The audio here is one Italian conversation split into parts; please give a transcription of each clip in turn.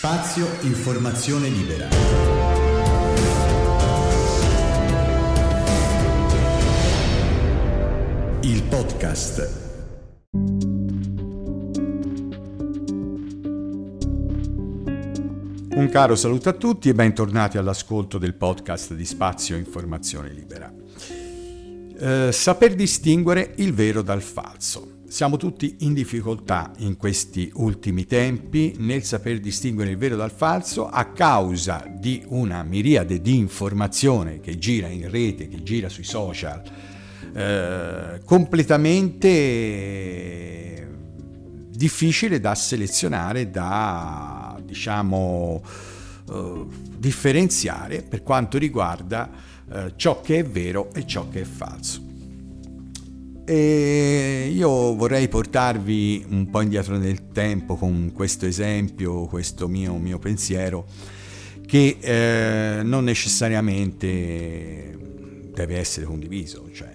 Spazio Informazione Libera. Il podcast. Un caro saluto a tutti e bentornati all'ascolto del podcast di Spazio Informazione Libera. Eh, saper distinguere il vero dal falso. Siamo tutti in difficoltà in questi ultimi tempi nel saper distinguere il vero dal falso a causa di una miriade di informazione che gira in rete, che gira sui social, eh, completamente difficile da selezionare, da diciamo eh, differenziare per quanto riguarda eh, ciò che è vero e ciò che è falso. E io vorrei portarvi un po' indietro nel tempo con questo esempio, questo mio, mio pensiero, che eh, non necessariamente deve essere condiviso. Cioè,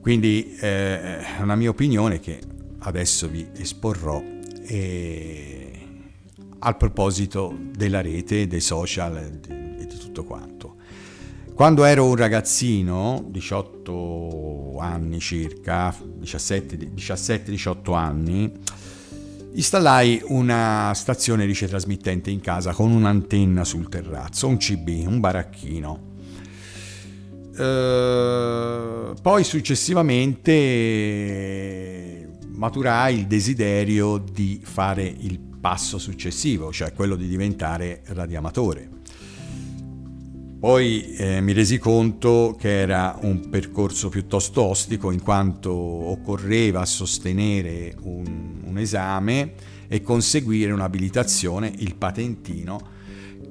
quindi eh, è una mia opinione che adesso vi esporrò e, al proposito della rete, dei social e di tutto quanto. Quando ero un ragazzino, 18 anni circa, 17-18 anni, installai una stazione ricetrasmittente in casa con un'antenna sul terrazzo, un CB, un baracchino. Uh, poi successivamente maturai il desiderio di fare il passo successivo, cioè quello di diventare radioamatore. Poi eh, mi resi conto che era un percorso piuttosto ostico in quanto occorreva sostenere un, un esame e conseguire un'abilitazione, il patentino,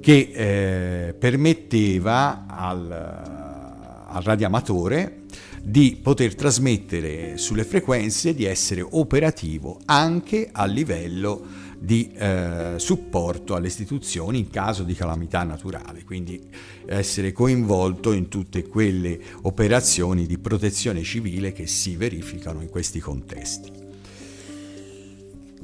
che eh, permetteva al, al radioamatore di poter trasmettere sulle frequenze e di essere operativo anche a livello di eh, supporto alle istituzioni in caso di calamità naturale, quindi essere coinvolto in tutte quelle operazioni di protezione civile che si verificano in questi contesti.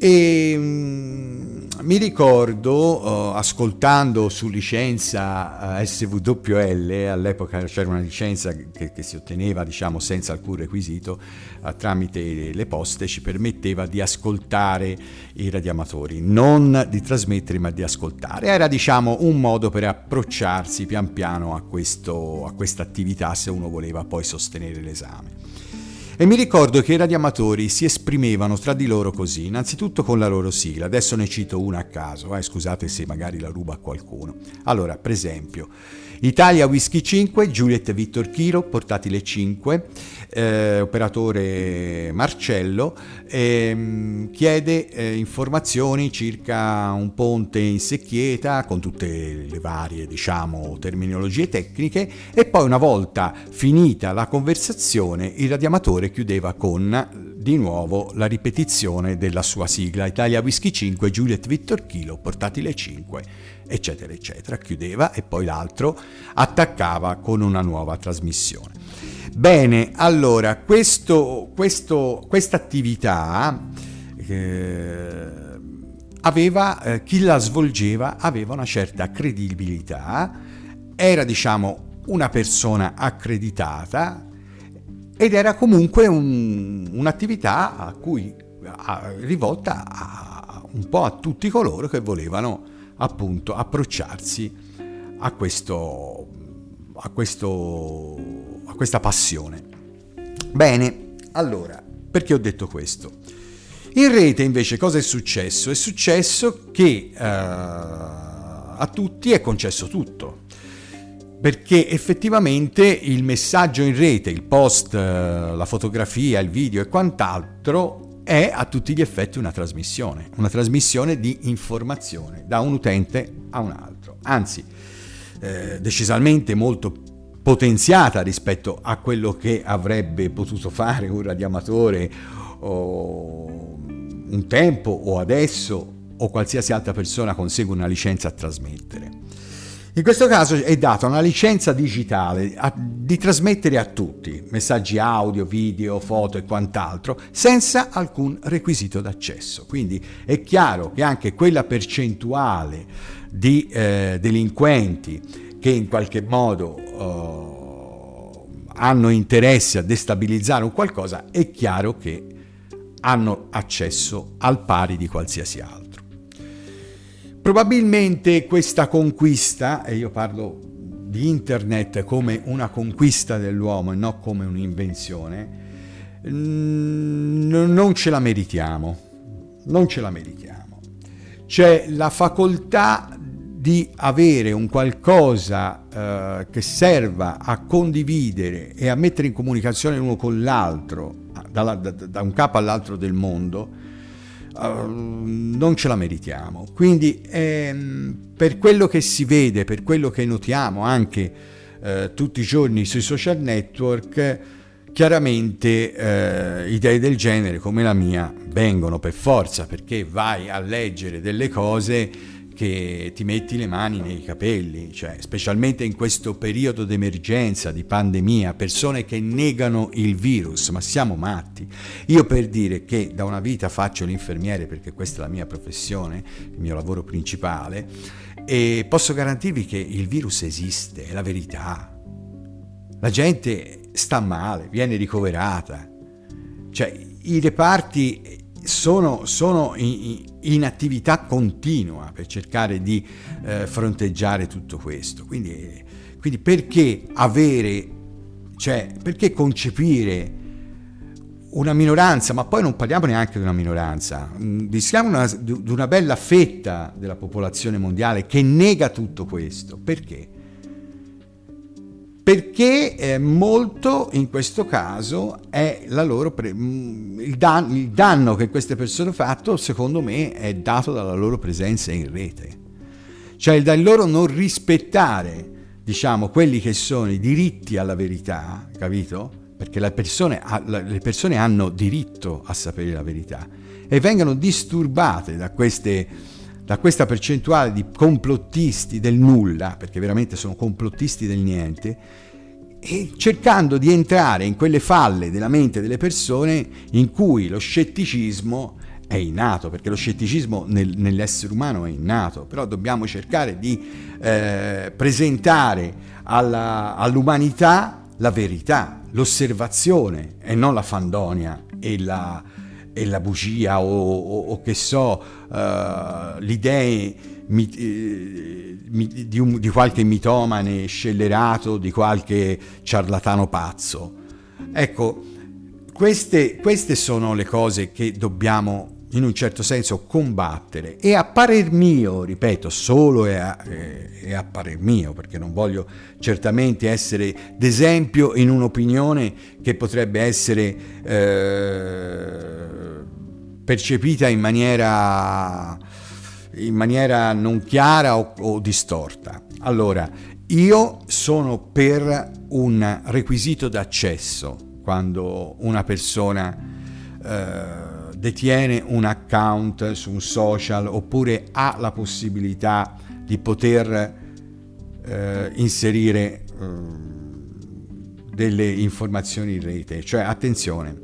E um, mi ricordo, uh, ascoltando su licenza uh, eh, SWL, all'epoca c'era una licenza che, che si otteneva diciamo, senza alcun requisito, uh, tramite le poste, ci permetteva di ascoltare i radioamatori, non di trasmettere ma di ascoltare. Era diciamo, un modo per approcciarsi pian piano a questa attività se uno voleva poi sostenere l'esame. E mi ricordo che i radioamatori si esprimevano tra di loro così, innanzitutto con la loro sigla, adesso ne cito una a caso, eh, scusate se magari la ruba a qualcuno. Allora, per esempio, Italia Whisky 5, Juliet Victor Kilo, portatile 5, eh, operatore Marcello, eh, chiede eh, informazioni circa un ponte in secchieta con tutte le varie diciamo, terminologie tecniche e poi una volta finita la conversazione il radiamatore chiudeva con di nuovo la ripetizione della sua sigla. Italia Whisky 5, Juliet Victor Kilo, portatile 5, eccetera, eccetera. Chiudeva e poi l'altro attaccava con una nuova trasmissione. Bene, allora, questa attività eh, aveva, eh, chi la svolgeva aveva una certa credibilità, era diciamo una persona accreditata, ed era comunque un, un'attività a cui, a, rivolta a, un po' a tutti coloro che volevano appunto approcciarsi a, questo, a, questo, a questa passione. Bene, allora, perché ho detto questo? In rete invece cosa è successo? È successo che uh, a tutti è concesso tutto perché effettivamente il messaggio in rete, il post, eh, la fotografia, il video e quant'altro è a tutti gli effetti una trasmissione, una trasmissione di informazione da un utente a un altro, anzi eh, decisamente molto potenziata rispetto a quello che avrebbe potuto fare un radioamatore un tempo o adesso o qualsiasi altra persona consegue una licenza a trasmettere. In questo caso è data una licenza digitale a, di trasmettere a tutti messaggi audio, video, foto e quant'altro senza alcun requisito d'accesso. Quindi è chiaro che anche quella percentuale di eh, delinquenti che in qualche modo eh, hanno interesse a destabilizzare un qualcosa, è chiaro che hanno accesso al pari di qualsiasi altro. Probabilmente questa conquista, e io parlo di internet come una conquista dell'uomo e non come un'invenzione, non ce la meritiamo, non ce la meritiamo. C'è la facoltà di avere un qualcosa eh, che serva a condividere e a mettere in comunicazione l'uno con l'altro, da, da, da un capo all'altro del mondo, Uh, non ce la meritiamo. Quindi ehm, per quello che si vede, per quello che notiamo anche eh, tutti i giorni sui social network, chiaramente eh, idee del genere come la mia vengono per forza perché vai a leggere delle cose che ti metti le mani nei capelli, cioè specialmente in questo periodo d'emergenza, di pandemia, persone che negano il virus, ma siamo matti. Io per dire che da una vita faccio l'infermiere perché questa è la mia professione, il mio lavoro principale, e posso garantirvi che il virus esiste, è la verità. La gente sta male, viene ricoverata. Cioè, i reparti sono, sono in, in, attività continua per cercare di eh, fronteggiare tutto questo. Quindi, quindi perché avere, cioè perché concepire una minoranza, ma poi non parliamo neanche di una minoranza, dischiamo una, di una bella fetta della popolazione mondiale che nega tutto questo. Perché? Perché eh, molto in questo caso è pre- mm, il, dan- il, danno che queste persone hanno fatto, secondo me, è dato dalla loro presenza in rete. Cioè il loro non rispettare, diciamo, quelli che sono i diritti alla verità, capito? Perché le persone, le persone hanno diritto a sapere la verità e vengono disturbate da queste da questa percentuale di complottisti del nulla, perché veramente sono complottisti del niente, e cercando di entrare in quelle falle della mente delle persone in cui lo scetticismo è innato, perché lo scetticismo nel, nell'essere umano è innato, però dobbiamo cercare di eh, presentare alla, all'umanità la verità, l'osservazione e non la fandonia e la, e la bugia o, o, o che so, uh, l'idea eh, di, un, di, qualche mitomane scellerato, di qualche ciarlatano pazzo. Ecco, queste, queste sono le cose che dobbiamo in un certo senso combattere e a parer mio, ripeto, solo è a, è a parer mio, perché non voglio certamente essere d'esempio in un'opinione che potrebbe essere eh, percepita in maniera, in maniera non chiara o, o distorta. Allora, io sono per un requisito d'accesso quando una persona... Eh, detiene un account su un social oppure ha la possibilità di poter eh, inserire eh, delle informazioni in rete. Cioè, attenzione,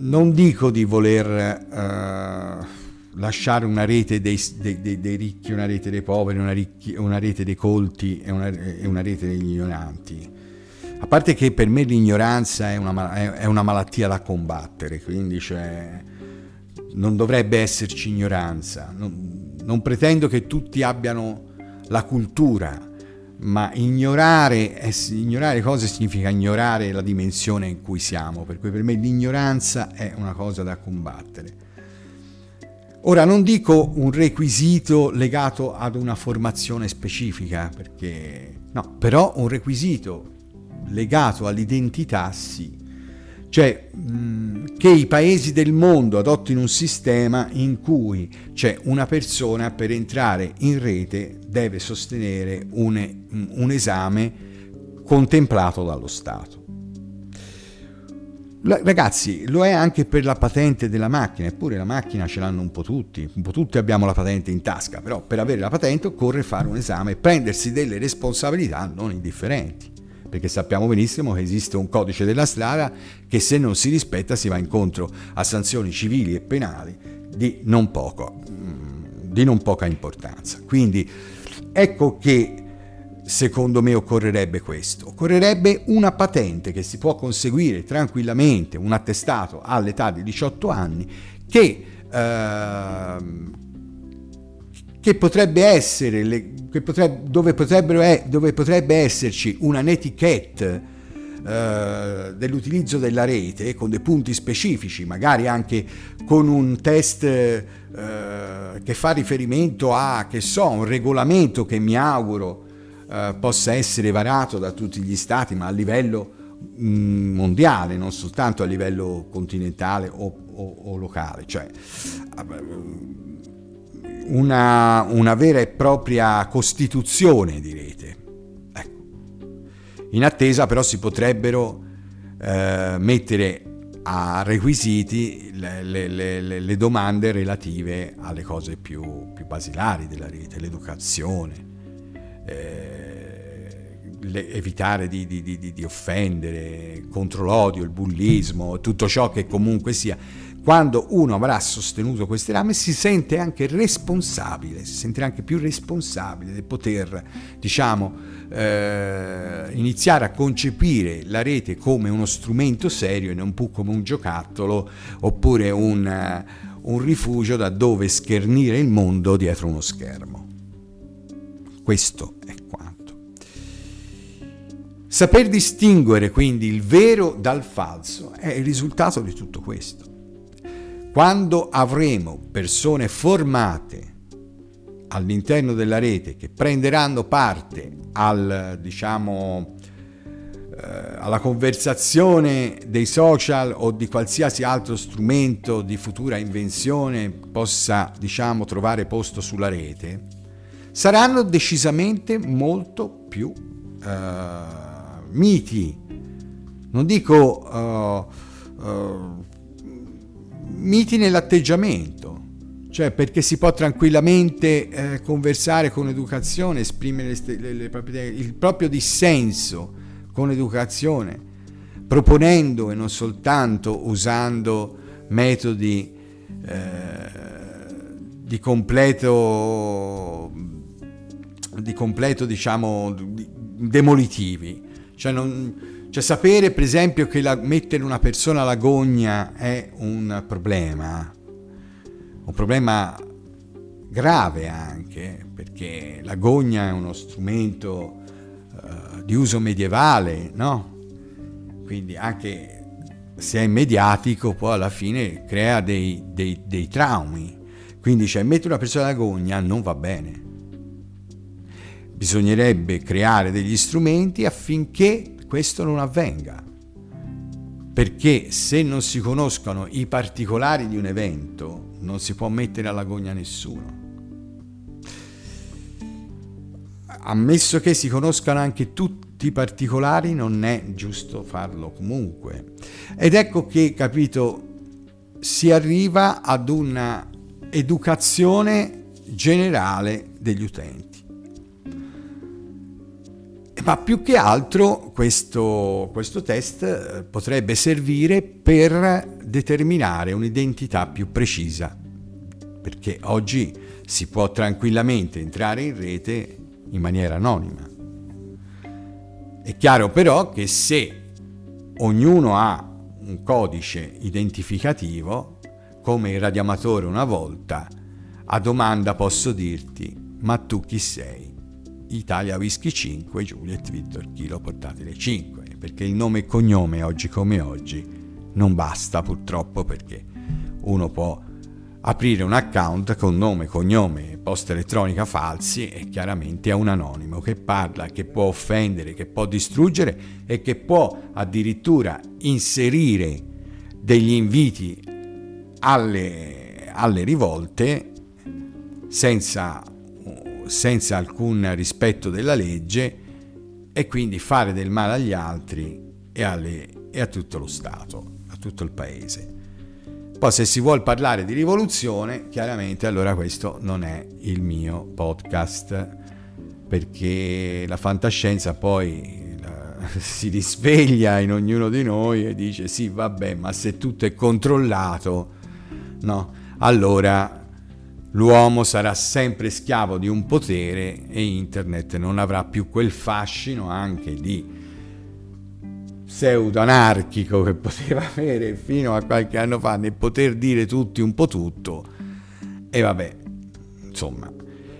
non dico di voler eh, lasciare una rete dei, dei, dei, dei, ricchi, una rete dei poveri, una, ricchi, una rete dei colti e una, e una rete degli ignoranti a parte che per me l'ignoranza è una, è una malattia da combattere, quindi cioè, non dovrebbe esserci ignoranza. Non, non pretendo che tutti abbiano la cultura, ma ignorare, ignorare cose significa ignorare la dimensione in cui siamo, per cui per me l'ignoranza è una cosa da combattere. Ora non dico un requisito legato ad una formazione specifica, perché no, però un requisito legato all'identità sì. Cioè mh, che i paesi del mondo adottino un sistema in cui c'è una persona per entrare in rete deve sostenere un, un esame contemplato dallo Stato. Ragazzi, lo è anche per la patente della macchina, eppure la macchina ce l'hanno un po' tutti, un po' tutti abbiamo la patente in tasca, però per avere la patente occorre fare un esame e prendersi delle responsabilità non indifferenti, perché sappiamo benissimo che esiste un codice della strada che se non si rispetta si va incontro a sanzioni civili e penali di non, poco, mm, di non poca importanza. Quindi ecco che secondo me occorrerebbe questo. Occorrerebbe una patente che si può conseguire tranquillamente, un attestato all'età di 18 anni, che, eh, che potrebbe essere, le, che potrebbe, dove, dove potrebbe esserci una netiquette eh, dell'utilizzo della rete con dei punti specifici, magari anche con un test eh, che fa riferimento a, che so, un regolamento che mi auguro eh, possa essere varato da tutti gli stati, ma a livello mm, mondiale, non soltanto a livello continentale o, o, o locale, cioè una, una, vera e propria costituzione di rete. Ecco. In attesa però si potrebbero eh, mettere a requisiti le, le, le, le, domande relative alle cose più, più basilari della rete, l'educazione, eh, evitare di, di, di, di, offendere contro l'odio, il bullismo, tutto ciò che comunque sia. Quando uno avrà sostenuto queste rame si sente anche responsabile, si sentirà anche più responsabile di poter, diciamo, eh, iniziare a concepire la rete come uno strumento serio e non più come un giocattolo oppure un, un rifugio da dove schernire il mondo dietro uno schermo. Questo è quanto. Saper distinguere quindi il vero dal falso è il risultato di tutto questo. Quando avremo persone formate all'interno della rete che prenderanno parte al, diciamo, eh, alla conversazione dei social o di qualsiasi altro strumento di futura invenzione possa, diciamo, trovare posto sulla rete, saranno decisamente molto più uh, miti. Non dico uh, uh, miti nell'atteggiamento, cioè perché si può tranquillamente eh, conversare con educazione, esprimere le, le, proprie, il proprio dissenso con educazione, proponendo e non soltanto usando metodi eh, di completo di completo, diciamo, demolitivi. Cioè, non, cioè sapere, per esempio, che la, mettere una persona alla gogna è un problema, un problema grave anche, perché la gogna è uno strumento uh, di uso medievale, no? Quindi anche se è mediatico, poi alla fine crea dei, dei, dei traumi. Quindi, cioè, mettere una persona alla gogna non va bene Bisognerebbe creare degli strumenti affinché questo non avvenga. Perché se non si conoscono i particolari di un evento, non si può mettere alla gogna nessuno. Ammesso che si conoscano anche tutti i particolari, non è giusto farlo comunque. Ed ecco che, capito, si arriva ad una educazione generale degli utenti. Ma più che altro questo, questo test eh, potrebbe servire per determinare un'identità più precisa, perché oggi si può tranquillamente entrare in rete in maniera anonima. È chiaro però che se ognuno ha un codice identificativo, come il radioamatore una volta, a domanda posso dirti, ma tu chi sei? Italia Whisky 5, Juliet Victor Kilo portatile 5, perché il nome e cognome oggi come oggi non basta purtroppo perché uno può aprire un account con nome, cognome e posta elettronica falsi e chiaramente è un anonimo che parla, che può offendere, che può distruggere e che può addirittura inserire degli inviti alle, alle rivolte senza senza alcun rispetto della legge e quindi fare del male agli altri e, alle, e a tutto lo Stato, a tutto il paese. Poi se si vuole parlare di rivoluzione, chiaramente allora questo non è il mio podcast, perché la fantascienza poi si risveglia in ognuno di noi e dice sì vabbè, ma se tutto è controllato, no? Allora l'uomo sarà sempre schiavo di un potere e internet non avrà più quel fascino anche di pseudo-anarchico che poteva avere fino a qualche anno fa nel poter dire tutti un po' tutto. E vabbè, insomma,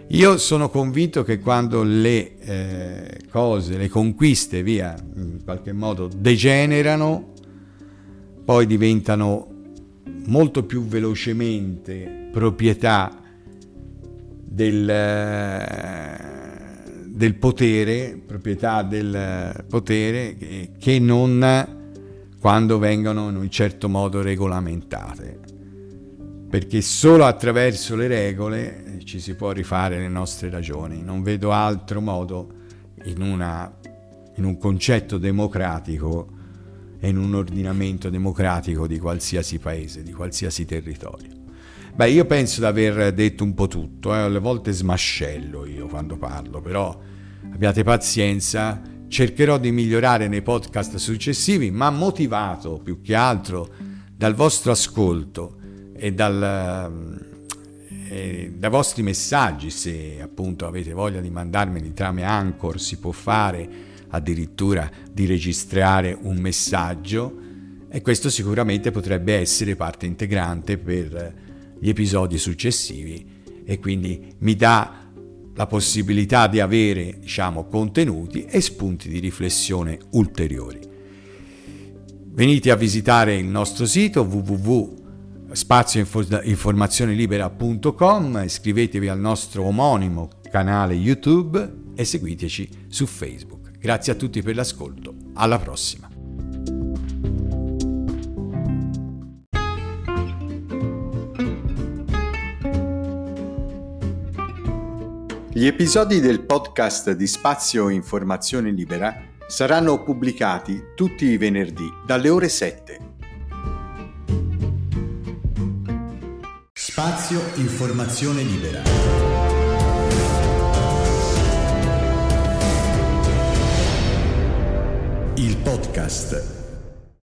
io sono convinto che quando le eh, cose, le conquiste, via, in qualche modo degenerano, poi diventano molto più velocemente proprietà del... Eh, del potere, proprietà del potere, che non quando vengono in un certo modo regolamentate. Perché solo attraverso le regole ci si può rifare le nostre ragioni. Non vedo altro modo in, una, in un concetto democratico e in un ordinamento democratico di qualsiasi paese, di qualsiasi territorio. Beh, io penso di aver detto un po' tutto, eh? alle volte smascello io quando parlo, però abbiate pazienza, cercherò di migliorare nei podcast successivi, ma motivato più che altro dal vostro ascolto e, dal, e dai vostri messaggi, se appunto avete voglia di mandarmeli tramite Anchor, si può fare addirittura di registrare un messaggio e questo sicuramente potrebbe essere parte integrante per gli episodi successivi e quindi mi dà la possibilità di avere diciamo, contenuti e spunti di riflessione ulteriori. Venite a visitare il nostro sito www.spazioinformazionelibera.com, iscrivetevi al nostro omonimo canale YouTube e seguiteci su Facebook. Grazie a tutti per l'ascolto, alla prossima! Gli episodi del podcast di Spazio Informazione Libera saranno pubblicati tutti i venerdì dalle ore 7. Spazio Informazione Libera. Il podcast